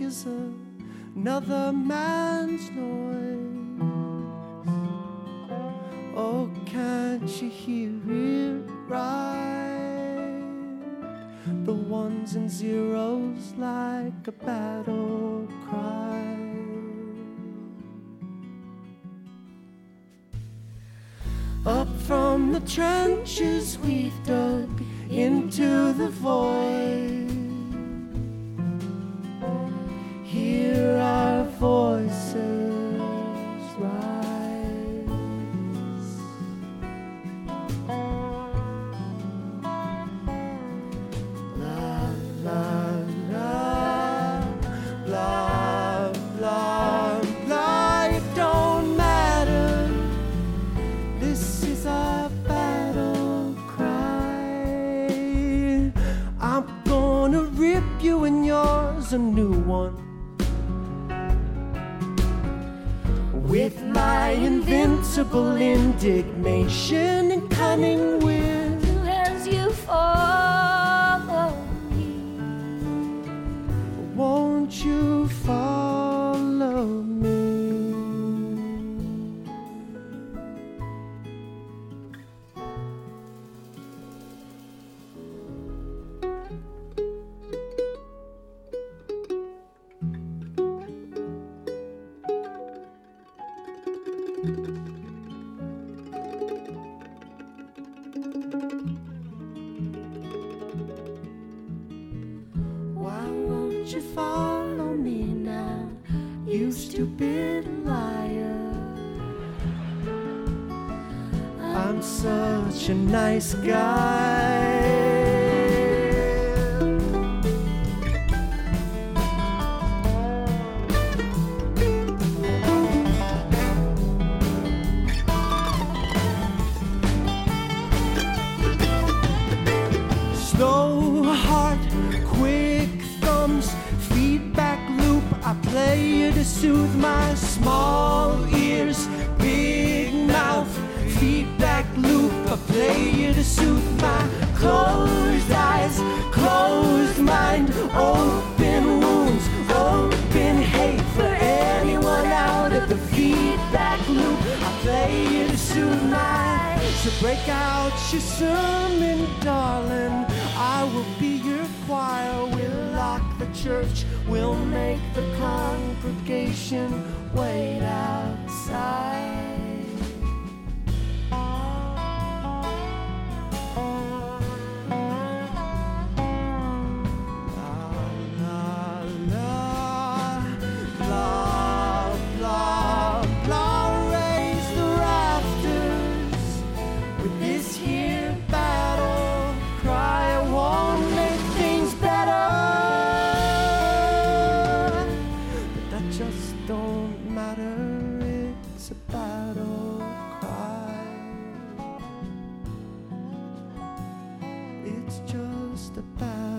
is another man's noise. Oh, can't you hear it right? The ones and zeros like a battle cry. Up from the trenches we've dug into the void. You and yours a new one. With my invincible indignation and cunning such a nice guy. Slow heart, quick thumbs, feedback loop. I play you to soothe my small ears, big mouth. Feedback loop. I play to soothe my closed eyes, closed mind, open wounds, open hate for anyone out of the feedback loop. I play to soothe my. So break out your sermon, darling. Be your choir. We'll lock the church. We'll make the congregation wait outside. Don't matter. It's a battle cry. It's just a battle.